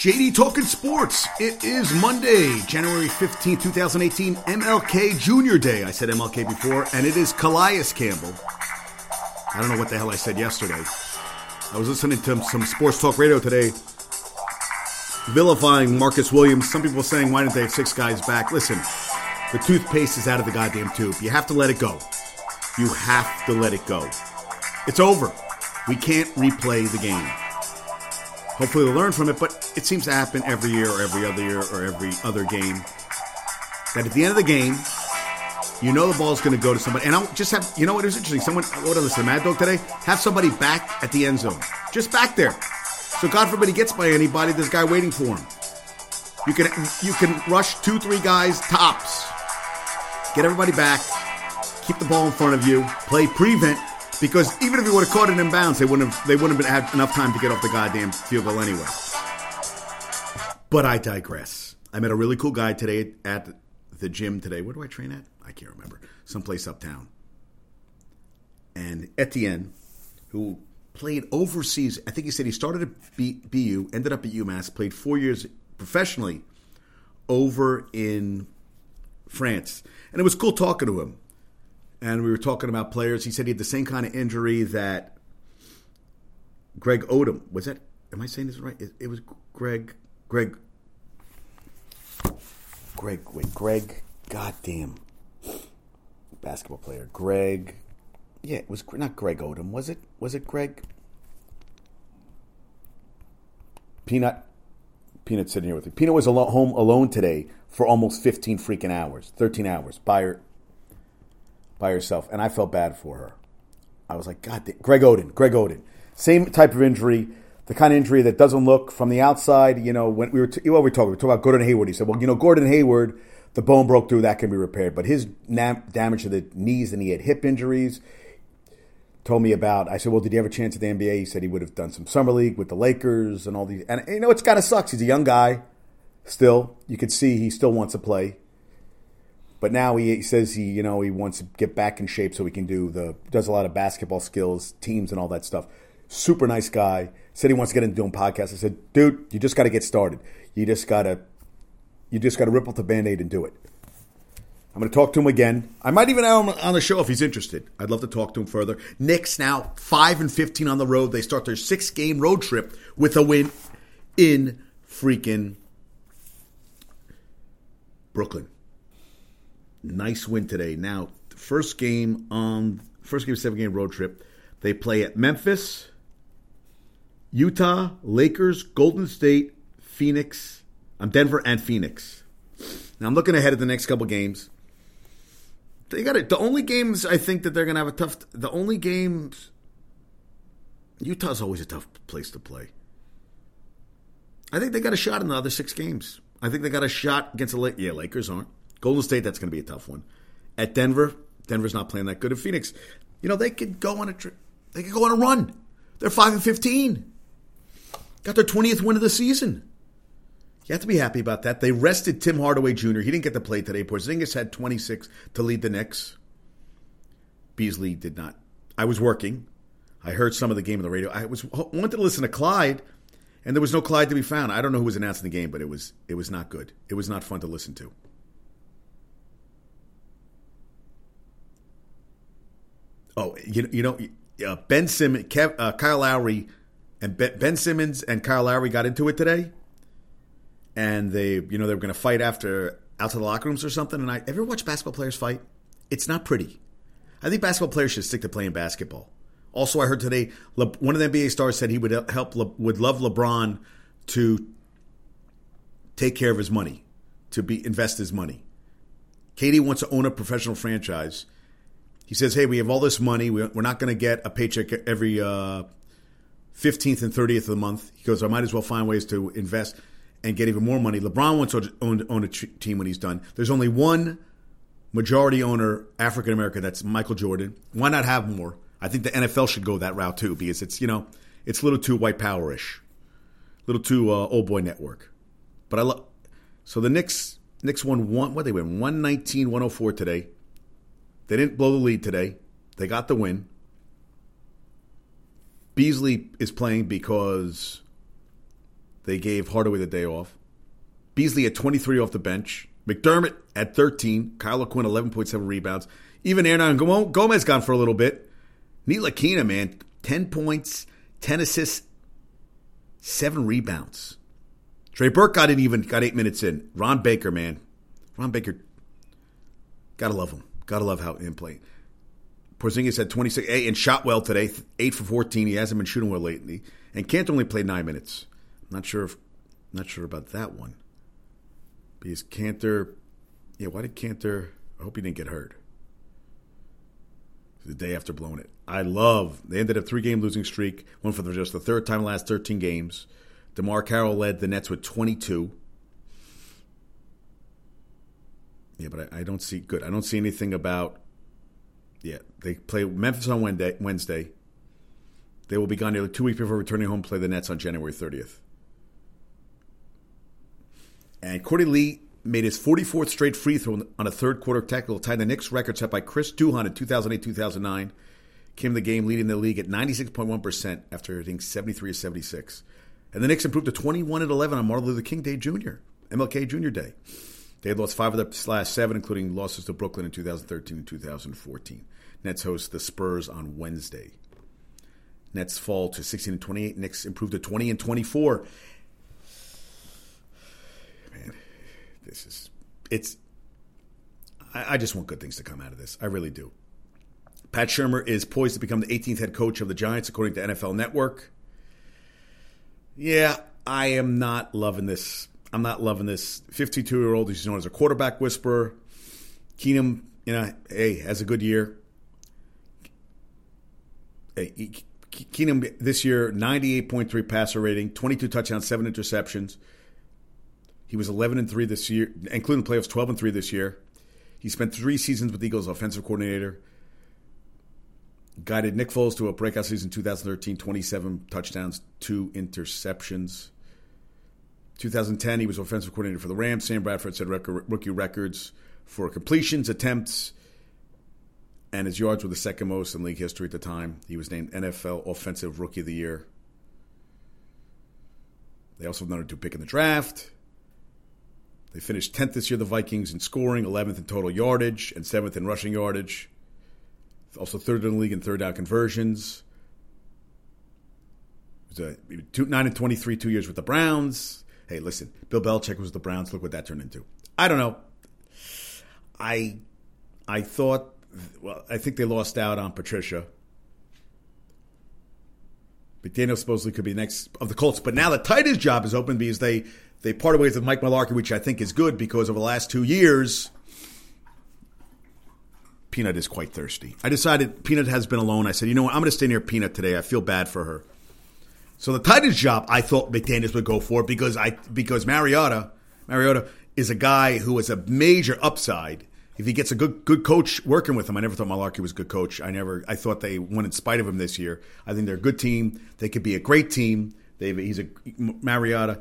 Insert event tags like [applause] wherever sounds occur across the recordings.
JD Talking Sports. It is Monday, January 15, 2018, MLK Junior Day. I said MLK before, and it is Calais Campbell. I don't know what the hell I said yesterday. I was listening to some sports talk radio today, vilifying Marcus Williams. Some people saying, why didn't they have six guys back? Listen, the toothpaste is out of the goddamn tube. You have to let it go. You have to let it go. It's over. We can't replay the game. Hopefully they'll learn from it, but it seems to happen every year or every other year or every other game. That at the end of the game, you know the ball's going to go to somebody. And I'll just have, you know what is interesting? Someone, what I listen to Mad Dog today? Have somebody back at the end zone. Just back there. So God forbid he gets by anybody, there's a guy waiting for him. You can, you can rush two, three guys tops. Get everybody back. Keep the ball in front of you. Play prevent because even if he would have caught it in bounds, they wouldn't have they wouldn't have had enough time to get off the goddamn field goal anyway. But I digress. I met a really cool guy today at the gym today. Where do I train at? I can't remember. Someplace uptown. And Etienne, who played overseas, I think he said he started at BU, ended up at UMass, played four years professionally over in France. And it was cool talking to him and we were talking about players. He said he had the same kind of injury that Greg Odom was that. Am I saying this right? It, it was Greg. Greg. Greg. Wait, Greg. Goddamn. Basketball player. Greg. Yeah, it was not Greg Odom. Was it? Was it Greg? Peanut. Peanut sitting here with me. Peanut was alone, home alone today for almost 15 freaking hours, 13 hours by her, by herself, and I felt bad for her. I was like, God, Greg Oden, Greg Oden, same type of injury, the kind of injury that doesn't look from the outside. You know, when we were t- we talking, we talking about Gordon Hayward. He said, well, you know, Gordon Hayward, the bone broke through, that can be repaired, but his damage to the knees, and he had hip injuries. Told me about. I said, well, did he have a chance at the NBA? He said he would have done some summer league with the Lakers and all these. And you know, it's kind of sucks. He's a young guy. Still, you could see he still wants to play. But now he, says he, you know, he wants to get back in shape so he can do the does a lot of basketball skills, teams, and all that stuff. Super nice guy. Said he wants to get into doing podcasts. I said, dude, you just got to get started. You just gotta, you just got to rip off the band-aid and do it. I'm going to talk to him again. I might even have him on the show if he's interested. I'd love to talk to him further. Knicks now five and fifteen on the road. They start their six-game road trip with a win in freaking Brooklyn. Nice win today. Now, first game on first game seven game road trip. They play at Memphis, Utah, Lakers, Golden State, Phoenix, I'm um, Denver and Phoenix. Now I'm looking ahead at the next couple games. They got it. The only games I think that they're going to have a tough. The only games. Utah's always a tough place to play. I think they got a shot in the other six games. I think they got a shot against the yeah Lakers aren't. Golden State, that's going to be a tough one. At Denver, Denver's not playing that good. At Phoenix, you know they could go on a tri- they could go on a run. They're five and fifteen. Got their twentieth win of the season. You have to be happy about that. They rested Tim Hardaway Jr. He didn't get to play today. Porzingis had 26 to lead the Knicks. Beasley did not. I was working. I heard some of the game on the radio. I was wanted to listen to Clyde, and there was no Clyde to be found. I don't know who was announcing the game, but it was it was not good. It was not fun to listen to. Oh, you, you know, uh, Ben Simmons, Kev, uh, Kyle Lowry, and ben, ben, Simmons and Kyle Lowry got into it today, and they, you know, they were going to fight after out to the locker rooms or something. And I ever watch basketball players fight? It's not pretty. I think basketball players should stick to playing basketball. Also, I heard today Le, one of the NBA stars said he would help Le, would love LeBron to take care of his money, to be invest his money. KD wants to own a professional franchise he says, "Hey, we have all this money. We're not going to get a paycheck every uh, 15th and 30th of the month." He goes, "I might as well find ways to invest and get even more money." LeBron wants to own, own a team when he's done. There's only one majority owner African American. That's Michael Jordan. Why not have more? I think the NFL should go that route too because it's you know it's a little too white powerish, a little too uh, old boy network. But I love so the Knicks Knicks won one. What they win 119 104 today. They didn't blow the lead today. They got the win. Beasley is playing because They gave Hardaway the day off. Beasley at 23 off the bench. McDermott at 13. Kyle O'Quinn 11.7 rebounds. Even Hernangomez gone for a little bit. Ntilikina, man, 10 points, 10 assists, 7 rebounds. Trey Burke got it even, got 8 minutes in. Ron Baker, man. Ron Baker, gotta love him. Gotta love how him play. Porzingis had 26, hey, and shot well today, 8 for 14. He hasn't been shooting well lately. And Kanter only played 9 minutes. Not sure if, not sure about that one. Because Kanter, yeah, why did Kanter, I hope he didn't get hurt the day after blowing it. I love. They ended a three game losing streak, one for the, just the third time in the last 13 games. DeMarre Carroll led the Nets with 22. Yeah, but I, I, don't see good. I don't see anything about. Yeah, they play Memphis on Wednesday. Wednesday. They will be gone nearly two weeks before returning home. Play the Nets on January 30th. And Courtney Lee made his 44th straight free throw on a third quarter tackle, tied the Knicks record set by Chris Duhon in 2008 2009. Came the game leading the league at 96.1% after hitting 73 76. And the Knicks improved to 21 and 11 on Martin Luther King Day Jr., MLK Jr. Day. They had lost five of their last seven, including losses to Brooklyn in 2013 and 2014. Nets host the Spurs on Wednesday. Nets fall to 16 and 28. Knicks improve to 20 and 24. Man, this is it's I, I just want good things to come out of this. I really do. Pat Shurmur is poised to become the 18th head coach of the Giants, according to NFL Network. Yeah, I am not loving this. I'm not loving this. 52 year old who's known as a quarterback whisperer. Keenum, you know, hey, has a good year. Hey, Keenum this year, 98.3 passer rating, 22 touchdowns, seven interceptions. He was 11 and 3 this year, including playoffs, 12 and 3 this year. He spent three seasons with Eagles offensive coordinator. Guided Nick Foles to a breakout season 2013, 27 touchdowns, two interceptions. 2010, he was offensive coordinator for the Rams. Sam Bradford set rookie records for completions, attempts, and his yards were the second most in league history at the time. He was named NFL Offensive Rookie of the Year. They also have another two pick in the draft. They finished 10th this year, the Vikings, in scoring, 11th in total yardage, and 7th in rushing yardage. Also third in the league in third down conversions. It was a two, 9 and 23, two years with the Browns. Hey, listen, Bill Belichick was the Browns. Look what that turned into. I don't know. I I thought, well, I think they lost out on Patricia. McDaniel supposedly could be next of the Colts, but now the Titans job is open because they they parted ways with Mike Mularkey, which I think is good because over the last two years, Peanut is quite thirsty. I decided Peanut has been alone. I said, you know what? I'm going to stay near Peanut today. I feel bad for her. So the Titans job, I thought McDaniels would go for because I because Mariota Mariota is a guy who has a major upside. If he gets a good good coach working with him, I never thought Mularkey was a good coach. I never I thought they won in spite of him this year. I think they're a good team. They could be a great team. They he's a Mariota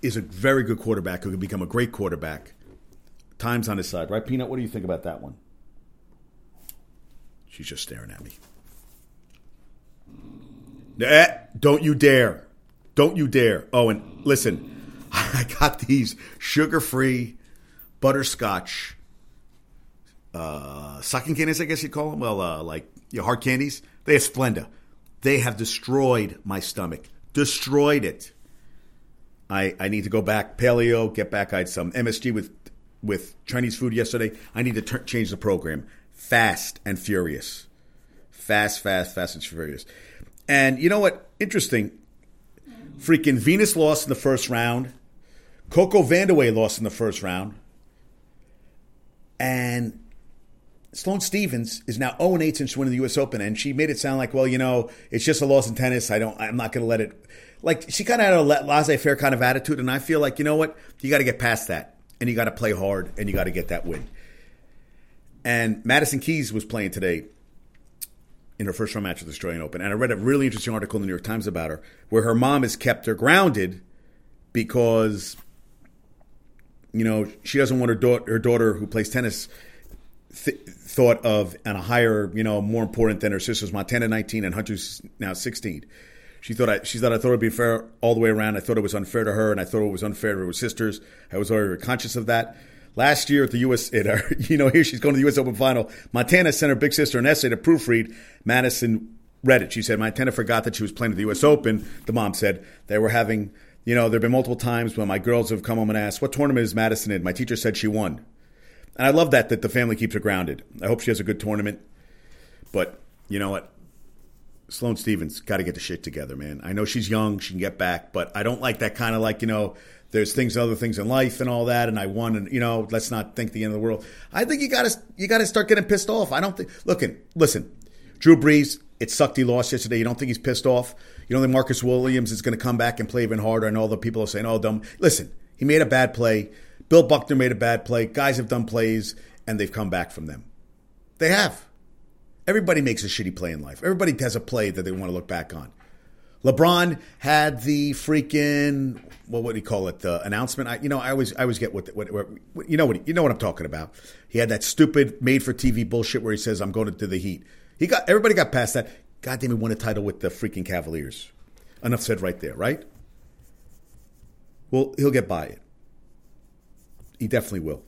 is a very good quarterback who can become a great quarterback. Time's on his side, right, Peanut? What do you think about that one? She's just staring at me. Eh, don't you dare. Don't you dare. Oh, and listen, [laughs] I got these sugar free butterscotch uh, sucking candies, I guess you'd call them. Well, uh, like your hard candies. They have Splenda. They have destroyed my stomach. Destroyed it. I, I need to go back paleo, get back. I had some MSG with with Chinese food yesterday. I need to t- change the program. Fast and furious. Fast, fast, fast and furious. And you know what? Interesting. Freaking Venus lost in the first round. Coco Vandeweghe lost in the first round. And Sloane Stevens is now 0 8 since winning the U.S. Open, and she made it sound like, well, you know, it's just a loss in tennis. I don't, I'm not going to let it like she kind of had a laissez-faire kind of attitude, and I feel like you know what, you got to get past that, and you got to play hard, and you got to get that win. And Madison Keys was playing today in her first round match of the Australian Open, and I read a really interesting article in the New York Times about her, where her mom has kept her grounded because you know she doesn't want her daughter, her daughter who plays tennis. Th- thought of on a higher, you know, more important than her sisters, Montana 19 and Hunter's now 16 She thought I she thought I thought it'd be fair all the way around. I thought it was unfair to her, and I thought it was unfair to her sisters. I was very conscious of that. Last year at the U.S., at our, [laughs] you know, here she's going to the U.S. Open final. Montana sent her big sister an essay to proofread. Madison read it. She said Montana forgot that she was playing at the U.S. Open. The mom said they were having, you know, there have been multiple times when my girls have come home and asked, "What tournament is Madison in?" My teacher said she won, and I love that that the family keeps her grounded. I hope she has a good tournament. But you know what? Sloane Stevens got to get the shit together, man. I know she's young; she can get back, but I don't like that kind of like you know. There's things, other things in life, and all that, and I won, and you know, let's not think the end of the world. I think you got to you got to start getting pissed off. I don't think. Looking, listen, Drew Brees, it sucked he lost yesterday. You don't think he's pissed off? You don't think Marcus Williams is going to come back and play even harder? And all the people are saying, "Oh, dumb." Listen, he made a bad play. Bill Buckner made a bad play. Guys have done plays, and they've come back from them. They have. Everybody makes a shitty play in life. Everybody has a play that they want to look back on. LeBron had the freaking well, what do you call it? The announcement. I, you know, I always I always get what, what, what, you know what you know what I'm talking about. He had that stupid made for TV bullshit where he says I'm going to the Heat. He got everybody got past that. God damn, he won a title with the freaking Cavaliers. Enough said right there, right? Well, he'll get by it. He definitely will.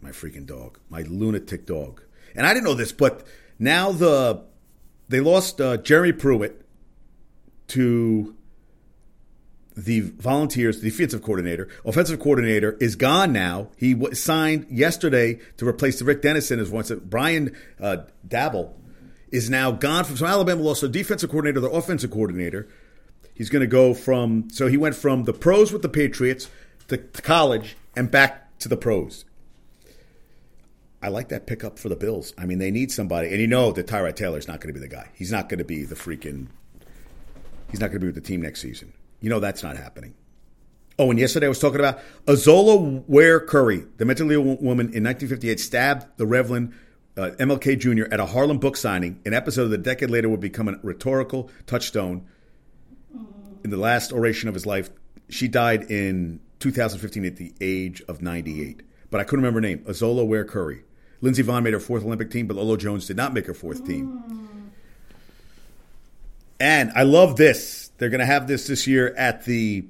My freaking dog, my lunatic dog. And I didn't know this, but now the they lost uh, Jeremy Pruitt to the Volunteers, the defensive coordinator, offensive coordinator is gone now. He w- signed yesterday to replace the Rick Dennison as once. Brian uh, Daboll is now gone from so Alabama lost a defensive coordinator, the offensive coordinator. He's going to go from so he went from the pros with the Patriots to, to college and back to the pros. I like that pickup for the Bills. I mean, they need somebody, and you know that Tyrod Taylor is not going to be the guy. He's not going to be the freaking. He's not going to be with the team next season. You know that's not happening. Oh, and yesterday I was talking about Izola Ware Curry, the mentally ill woman in 1958 stabbed the Reverend uh, MLK Jr. at a Harlem book signing. An episode that a decade later would become a rhetorical touchstone in the last oration of his life. She died in 2015 at the age of 98. But I couldn't remember her name. Izola Ware Curry. Lindsey Vonn made her fourth Olympic team, but Lolo Jones did not make her fourth team. And I love this. They're going to have this this year at the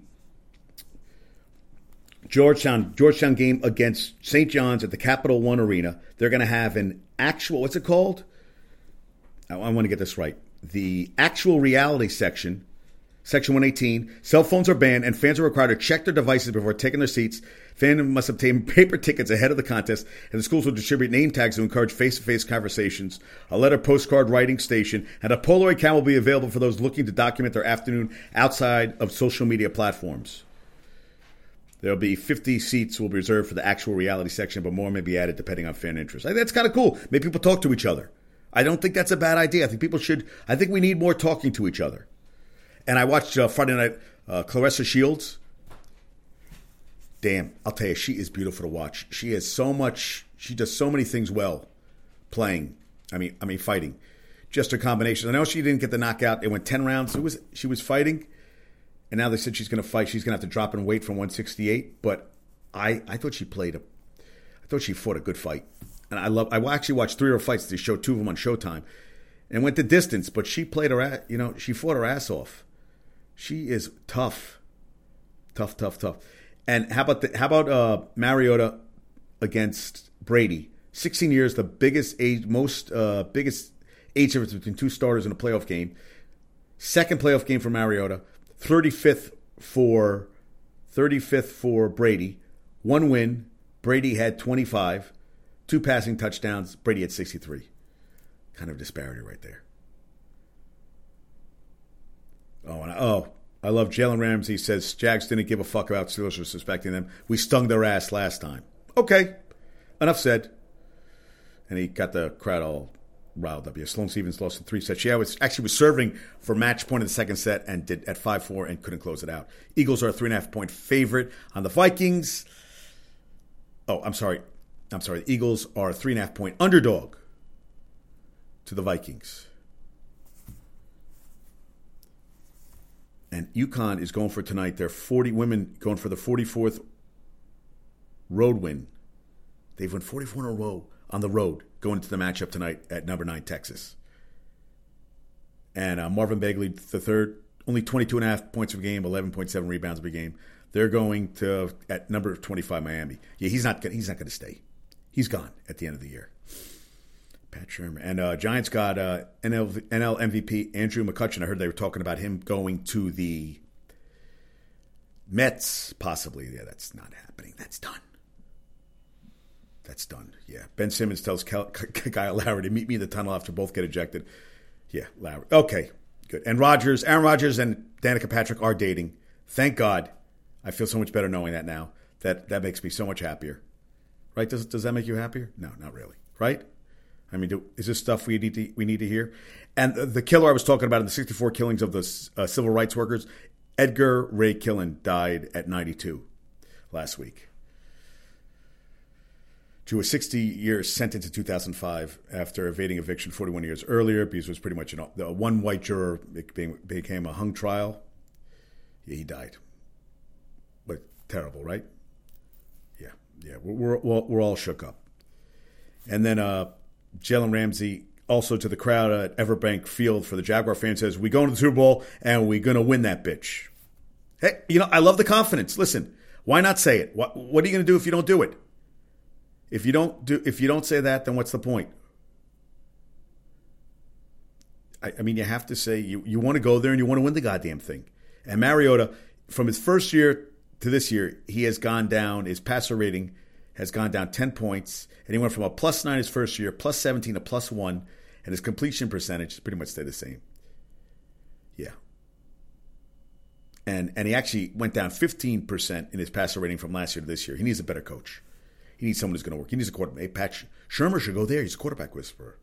Georgetown Georgetown game against St. John's at the Capital One Arena. They're going to have an actual what's it called? I, I want to get this right. The actual reality section Section 118, cell phones are banned and fans are required to check their devices before taking their seats. Fans must obtain [laughs] paper tickets ahead of the contest, and the schools will distribute name tags to encourage face-to-face conversations. A letter postcard writing station and a Polaroid camera will be available for those looking to document their afternoon outside of social media platforms. There'll be 50 seats will be reserved for the actual reality section, but more may be added depending on fan interest. I think that's kind of cool. Make people talk to each other. I don't think that's a bad idea. I think people should. I think we need more talking to each other. And I watched uh, Friday night uh, Claressa Shields. Damn, I'll tell you, she is beautiful to watch. She has so much. She does so many things well, playing. I mean, I mean, fighting. Just a combination. I know she didn't get the knockout. It went ten rounds. It was she was fighting, and now they said she's going to fight. She's going to have to drop in weight from 168. But I, I thought she played a, I thought she fought a good fight. And I love. I actually watched three of her fights. They showed two of them on Showtime, and went the distance. But she played her. You know, she fought her ass off. She is tough, tough, tough, tough. And how about the, how about uh, Mariota against Brady? Sixteen years, the biggest age, most uh, biggest age difference between two starters in a playoff game. Second playoff game for Mariota. Thirty fifth for thirty fifth for Brady. One win. Brady had twenty five. Two passing touchdowns. Brady had sixty three. Kind of disparity right there. Oh, and I, oh, I love Jalen Ramsey says Jags didn't give a fuck about Steelers suspecting them. We stung their ass last time. Okay, enough said. And he got the crowd all riled up. Yeah, Sloane Stevens lost in three sets. She was actually was serving for match point in the second set and did at five four and couldn't close it out. Eagles are a three and a half point favorite on the Vikings. Oh, I'm sorry. I'm sorry. The Eagles are a three and a half point underdog to the Vikings. And UConn is going for tonight. They're 40 women going for the 44th road win. They've won 44 in a row on the road going into the matchup tonight at number nine Texas. and uh, Marvin Bagley the third, only 22 and a half points per game, 11.7 rebounds per game. They're going to at number 25 Miami. Yeah, he's not he's not going to stay. He's gone at the end of the year. Pat Shurmur and uh, Giants got uh, NL, NL MVP Andrew McCutchen. I heard they were talking about him going to the Mets, possibly. Yeah, that's not happening. That's done. That's done. Yeah. Ben Simmons tells Kyle Lowry to meet me in the tunnel after both get ejected. Yeah, Lowry. Okay, good. And Rodgers, Aaron Rodgers and Danica Patrick are dating. Thank God. I feel so much better knowing that now. That that makes me so much happier. Right? Does does that make you happier? No, not really. Right? I mean, do, is this stuff we need to we need to hear? And the, killer I was talking about in the 64 killings of the uh, civil rights workers, Edgar Ray Killen died at 92 last week to a 60 year sentence in 2005 after evading eviction 41 years earlier because it was pretty much an, the one white juror became, became a hung trial. Yeah, he died. But terrible, right? Yeah, yeah. We're, we're, we're all shook up. And then uh, Jalen Ramsey also to the crowd at Everbank Field for the Jaguar fans says, We go into the Super Bowl and we're going to win that bitch. Hey, you know, I love the confidence. Listen, why not say it? What, what are you going to do if you don't do it? If you don't do if you don't say that, then what's the point? I, I mean, you have to say you, you want to go there and you want to win the goddamn thing. And Mariota, from his first year to this year, he has gone down. His passer rating has gone down ten points, and he went from a plus nine his first year, plus seventeen to plus one, and his completion percentage has pretty much stayed the same. Yeah. And and he actually went down 15% in his passer rating from last year to this year. He needs a better coach. He needs someone who's going to work. He needs a quarterback. Hey, Pat Shurmur should go there. He's a quarterback whisperer.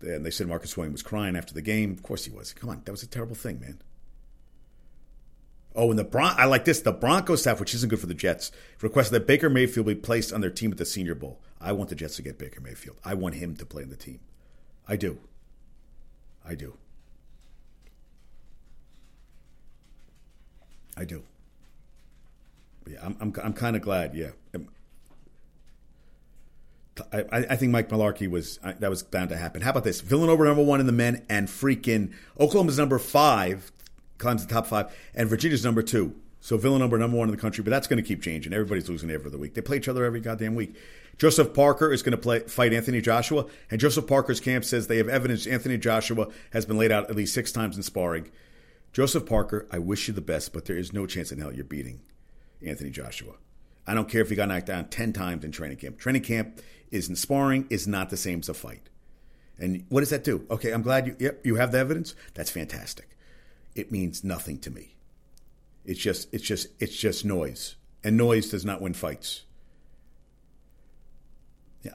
And they said Marcus Williams was crying after the game. Of course he was. Come on, that was a terrible thing, man. Oh, and the Bron- I like this. The Broncos staff, which isn't good for the Jets, requested that Baker Mayfield be placed on their team at the Senior Bowl. I want the Jets to get Baker Mayfield. I want him to play in the team. I do. I do. I do. Yeah, I'm I'm, I'm kind of glad. Yeah, um, I, I think Mike Mularkey was that was bound to happen. How about this? Villanova number one in the men, and freaking Oklahoma's number five the top five, and Virginia's number two. So Villanova number one in the country, but that's going to keep changing. Everybody's losing every other week. They play each other every goddamn week. Joseph Parker is going to play fight Anthony Joshua, and Joseph Parker's camp says they have evidence Anthony Joshua has been laid out at least six times in sparring. Joseph Parker, I wish you the best, but there is no chance in hell you're beating Anthony Joshua. I don't care if he got knocked down 10 times in training camp. Training camp is in sparring is not the same as a fight. And what does that do? Okay, I'm glad you yep, you have the evidence. That's fantastic. It means nothing to me. It's just it's just it's just noise. And noise does not win fights.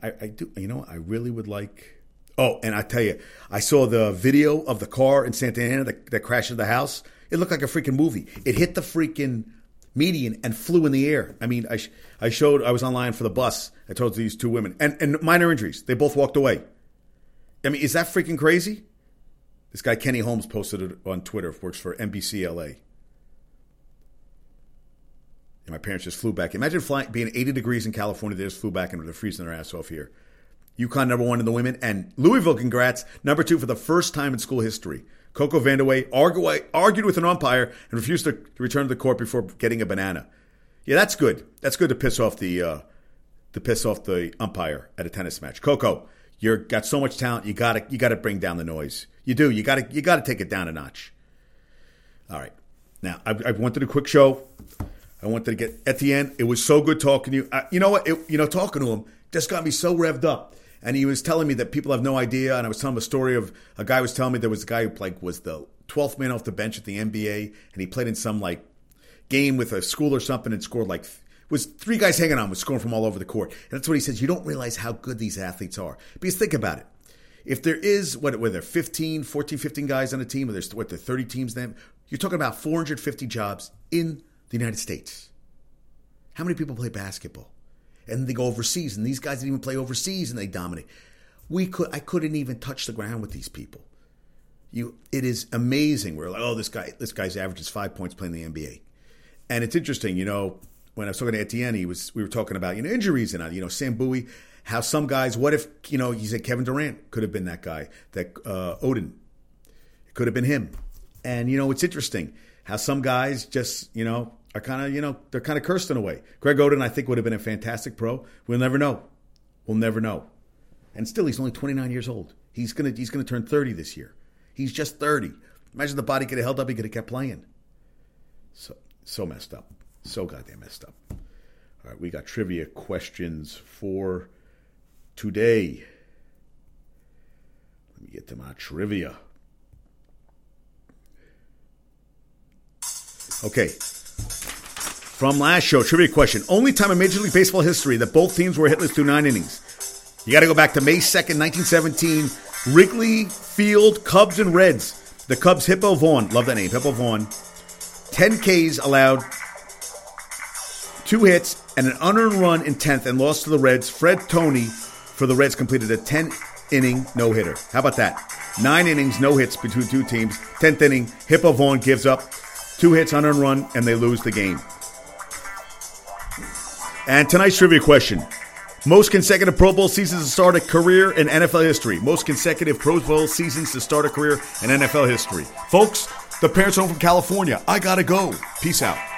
I, I do you know, I really would like Oh, and I tell you, I saw the video of the car in Santa Ana that, that crashed into the house. It looked like a freaking movie. It hit the freaking median and flew in the air. I mean, I, I showed, I was online for the bus. I told these two women, and, and minor injuries. They both walked away. I mean, is that freaking crazy? This guy, Kenny Holmes, posted it on Twitter, works for NBC LA. And my parents just flew back. Imagine flying, being 80 degrees in California. They just flew back and they're freezing their ass off here. UConn number one in the women, and Louisville, congrats, number two for the first time in school history. Coco Vandeweghe argued with an umpire and refused to return to the court before getting a banana. Yeah, that's good. That's good to piss off the uh, to piss off the umpire at a tennis match. Coco, you're got so much talent. You got to you got to bring down the noise. You do. You got to you got to take it down a notch. All right. Now I, I wanted a quick show. I wanted to get at the end. It was so good talking to you. Uh, you know what? It, you know, talking to him just got me so revved up and he was telling me that people have no idea. And I was telling him a story of a guy was telling me there was a guy who like was the 12th man off the bench at the NBA, and he played in some like game with a school or something and scored like was three guys hanging on was scoring from all over the court. And that's what he says. You don't realize how good these athletes are because think about it. If there is what were there 15, 14, 15 guys on a team, or there's what there 30 teams then, you're talking about 450 jobs in the United States. How many people play basketball? and they go overseas, and these guys didn't even play overseas, and they dominate. We could, I couldn't even touch the ground with these people. You, it is amazing. We're like, oh, this guy, this guy's average is five points playing the NBA, and it's interesting. You know, when I was talking to Etienne, he was, we were talking about you know injuries and uh, you know Sam Bowie, how some guys, what if you know he said Kevin Durant could have been that guy that uh, Oden Could have been him. And, you know, it's interesting how some guys just, you know, are kind of, you know, they're kind of cursed in a way. Greg Oden, I think, would have been a fantastic pro. We'll never know. We'll never know. And still, he's only 29 years old. He's gonna he's gonna turn 30 this year. He's just 30. Imagine the body could have held up. He could have kept playing. So so messed up. So goddamn messed up. All right, we got trivia questions for today. Let me get to my trivia. Okay. From last show, trivia question. Only time in Major League Baseball history that both teams were hitless through nine innings. You got to go back to May 2nd, 1917. Wrigley Field, Cubs and Reds. The Cubs, Hippo Vaughn. Love that name, Hippo Vaughn. 10 Ks allowed, two hits, and an unearned run in 10th and lost to the Reds. Fred Toney for the Reds completed a 10 inning no hitter. How about that? Nine innings, no hits between two teams. 10th inning, Hippo Vaughn gives up two hits, on unearned run, and they lose the game. And tonight's trivia question. Most consecutive Pro Bowl seasons to start a career in NFL history. Most consecutive Pro Bowl seasons to start a career in NFL history. Folks, the parents home from California. I gotta go. Peace out.